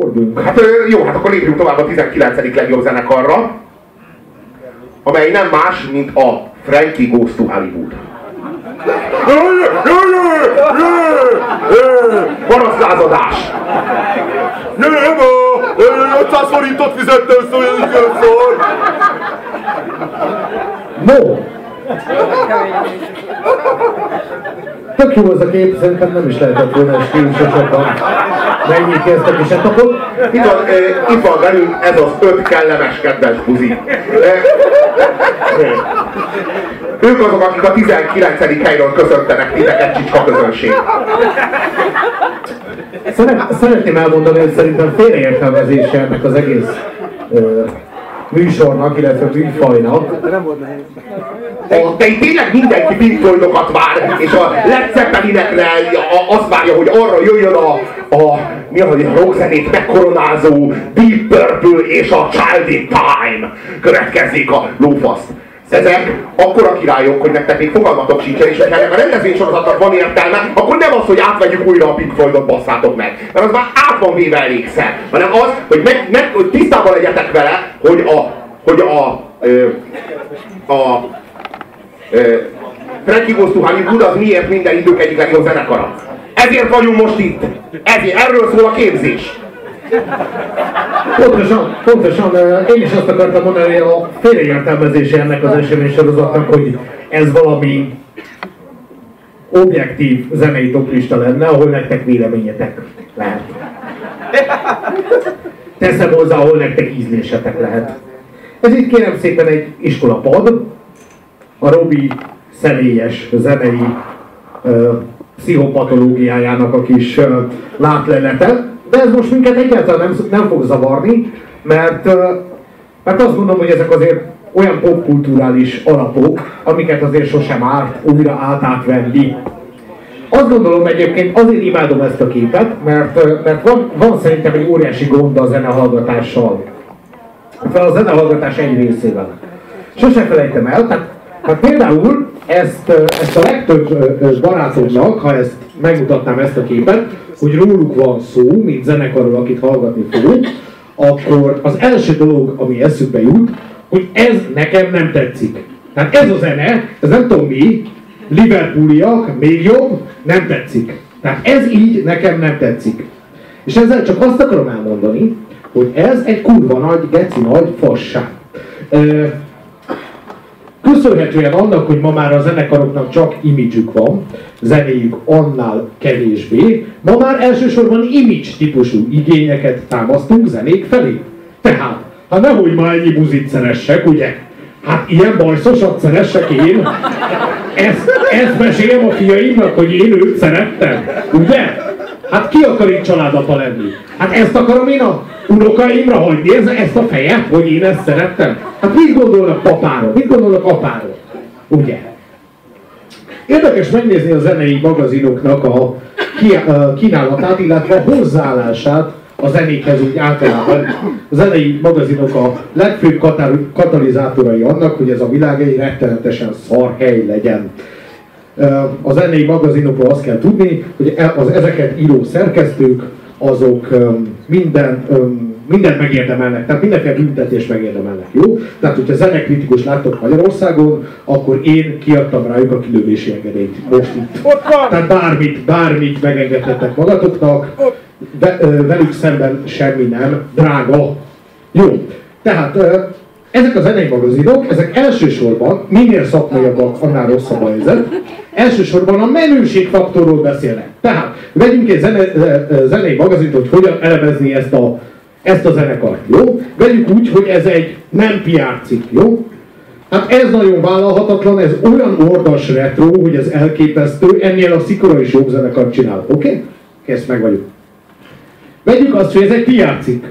Forduljunk. Hát jó, hát akkor lépjünk tovább a 19. legjobb zenekarra, amely nem más, mint a Frankie Goes to Hollywood. Parasztlázadás! Nem, 500 forintot fizettem szól! No! Tök jó az a kép, szerintem nem is lehetett volna stílusosabban megnyitni ezt a kis etapot. Itt van, eh, itt van velünk ez az öt kellemes kedves buzi. Eh, ők azok, akik a 19. helyről köszöntenek titeket, csicska közönség. Szeret, szeretném elmondani, hogy szerintem félreértelmezése ennek az egész ö, műsornak, illetve műfajnak. A, de itt tényleg mindenki Floydokat vár, és a Led Zeppelinekre a- azt várja, hogy arra jöjjön a, a mi az, a rockzenét megkoronázó Deep Purple és a Child in Time következik a lófasz. Ezek akkora királyok, hogy nektek még fogalmatok sincsen, és ha ennek a rendezvénysorozatnak van értelme, akkor nem az, hogy átvegyük újra a Pink Floydot, basszátok meg. Mert az már át van véve elégszer. Hanem az, hogy, meg, meg, hogy tisztában legyetek vele, hogy a, hogy a, ö, a ö, Frankie Goes to Hollywood az miért minden idők egyik legjobb zenekara. Ezért vagyunk most itt. Ezért, erről szól a képzés. Pontosan, pontosan, én is azt akartam mondani, hogy a félreértelmezése ennek az eseménysorozatnak, hogy ez valami objektív zenei toplista lenne, ahol nektek véleményetek lehet. Teszem hozzá, ahol nektek ízlésetek lehet. Ez itt kérem szépen egy iskolapad, a Robi személyes zenei ö, pszichopatológiájának a kis ö, látlelete, de ez most minket egyáltalán nem, nem fog zavarni, mert, mert azt gondolom, hogy ezek azért olyan popkulturális alapok, amiket azért sosem árt újra átátvenni. Azt gondolom egyébként, azért imádom ezt a képet, mert, mert van, van szerintem egy óriási gond a zenehallgatással. Fel a zenehallgatás egy részével. Sose felejtem el, tehát Hát például ezt, ezt a legtöbb barátomnak, ha ezt megmutatnám ezt a képet, hogy róluk van szó, mint zenekarról, akit hallgatni fogunk, akkor az első dolog, ami eszükbe jut, hogy ez nekem nem tetszik. Tehát ez a zene, ez nem tudom mi, Liverpooliak, még jobb, nem tetszik. Tehát ez így nekem nem tetszik. És ezzel csak azt akarom elmondani, hogy ez egy kurva nagy, geci nagy fasság. Köszönhetően annak, hogy ma már a zenekaroknak csak imidzsük van, zenéjük annál kevésbé, ma már elsősorban image típusú igényeket támasztunk zenék felé. Tehát, hát nehogy már ennyi buzit szeressek, ugye? Hát ilyen bajszosat szeressek én? Ezt, ezt mesélem a fiaimnak, hogy én őt szerettem, ugye? Hát ki akar így családapa lenni? Hát ezt akarom én a unokaimra hagyni, ez, ezt a fejet, hogy én ezt szerettem? Hát mit gondolnak papáról? Mit gondolnak apáról? Ugye? Érdekes megnézni a zenei magazinoknak a kínálatát, illetve a hozzáállását a zenékhez úgy általában. A zenei magazinok a legfőbb katalizátorai annak, hogy ez a világ egy rettenetesen szar hely legyen. A zenei magazinokról azt kell tudni, hogy e- az ezeket író szerkesztők, azok minden, öm, mindent megérdemelnek, tehát mindenféle büntetést megérdemelnek, jó? Tehát, hogyha zenekritikus láttok Magyarországon, akkor én kiadtam rájuk a kilövési engedélyt most itt. Tehát bármit, bármit megengedhettek magatoknak, de, velük szemben semmi nem drága. Jó, tehát ezek a zenei magazinok, ezek elsősorban, minél szakmaiabbak, annál rosszabb a helyzet, elsősorban a menőségfaktorról beszélnek. Tehát vegyünk egy zene, zenei magazint, hogy hogyan elemezni ezt a, ezt a zenekart, jó? Vegyük úgy, hogy ez egy nem PR cikk, jó? Hát ez nagyon vállalhatatlan, ez olyan ordas retro, hogy ez elképesztő, ennél a Szikora is jobb zenekart csinál, oké? Okay? Kész, meg vagyunk. Vegyük azt, hogy ez egy PR cikk.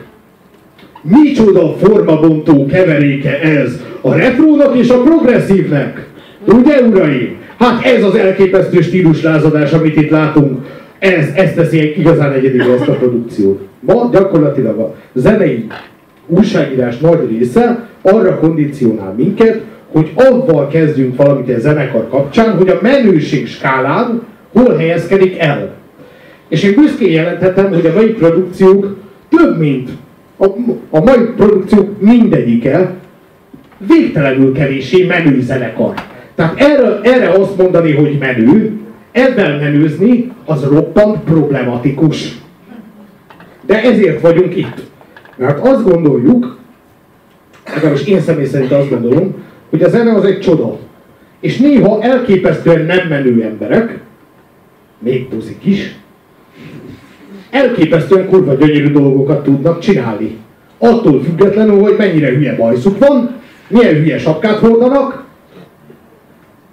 Micsoda formabontó keveréke ez a retrónak és a progresszívnek. Ugye, uraim? Hát ez az elképesztő stíluslázadás, amit itt látunk. Ez, ez teszi igazán egyedül ezt a produkciót. Ma gyakorlatilag a zenei újságírás nagy része arra kondicionál minket, hogy avval kezdjünk valamit a zenekar kapcsán, hogy a menőség skálán hol helyezkedik el. És én büszkén jelenthetem, hogy a mai produkciók több mint a, a mai produkció mindegyike végtelenül kevéssé menő zenekar. Tehát erre, erre azt mondani, hogy menő, ebben menőzni, az roppant problematikus. De ezért vagyunk itt. Mert azt gondoljuk, legalábbis én személy szerint azt gondolom, hogy a zene az egy csoda. És néha elképesztően nem menő emberek, még buzik is, elképesztően kurva gyönyörű dolgokat tudnak csinálni. Attól függetlenül, hogy mennyire hülye bajszuk van, milyen hülye sapkát hordanak,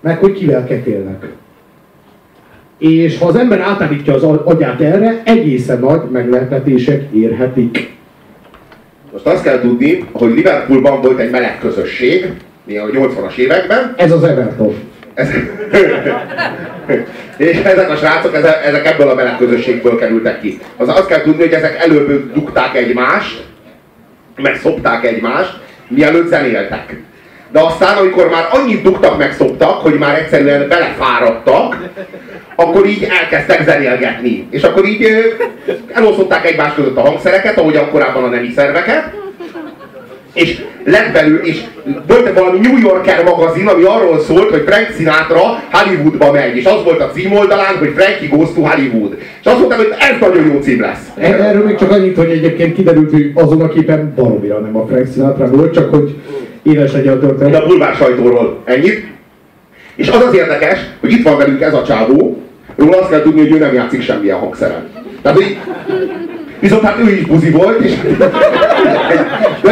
meg hogy kivel kefélnek. És ha az ember átállítja az agyát erre, egészen nagy meglepetések érhetik. Most azt kell tudni, hogy Liverpoolban volt egy meleg közösség, mi a 80-as években. Ez az Everton. És ezek a srácok, ezek ebből a meleg közösségből kerültek ki. Az azt kell tudni, hogy ezek előbb dugták egymást, meg szopták egymást, mielőtt zenéltek. De aztán, amikor már annyit dugtak meg szoptak, hogy már egyszerűen belefáradtak, akkor így elkezdtek zenélgetni. És akkor így elosztották egymás között a hangszereket, ahogy korábban a nemi szerveket, és lett belül, és volt valami New Yorker magazin, ami arról szólt, hogy Frank Sinatra Hollywoodba megy, és az volt a címoldalán, hogy Frankie Goes to Hollywood. És azt mondták, hogy ez nagyon jó cím lesz. E- erről még csak annyit, hogy egyébként kiderült, hogy azon a képen baromira nem a Frank Sinatra volt, csak hogy éles egy a történet. De a bulvár sajtóról ennyit. És az az érdekes, hogy itt van velünk ez a csávó, róla azt kell tudni, hogy ő nem játszik semmilyen hangszeren. Tehát, hogy Viszont hát ő is buzi volt, és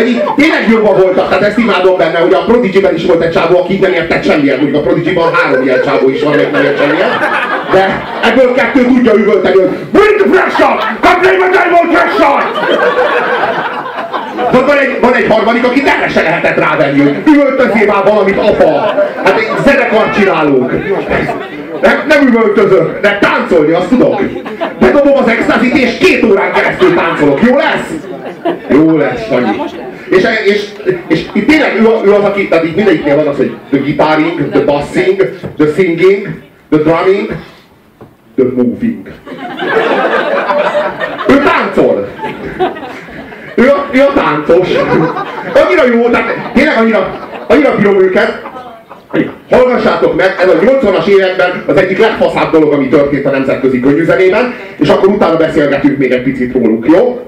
így tényleg jobban voltak, tehát ezt imádom benne, hogy a prodigy is volt egy csávó, aki nem értett semmilyen, mondjuk a prodigy három ilyen csávó is van, még nem ért semmilyen. De ebből kettő tudja üvölteni, hogy Bring the pressure! Come play my diamond pressure! De van egy, van egy harmadik, aki erre se lehetett rávenni, hogy üvöltözé már valamit, apa! Hát egy zenekart csinálunk. Nem, nem üvöltözök, de táncolni azt tudok. Bedobom az extazit, és két órán keresztül táncolok. Jó lesz? Jó lesz, Sanyi. És, és, és itt tényleg ő, ő az, aki, tehát itt mindegyiknél van az, hogy the guitaring, the bassing, the singing, the drumming, the moving. Ő táncol. Ő a, ő a táncos. Annyira jó, tehát tényleg annyira, annyira bírom őket, Hallgassátok meg, ez a 80-as években az egyik legfaszább dolog, ami történt a nemzetközi könnyűzenében, és akkor utána beszélgetünk még egy picit róluk, jó?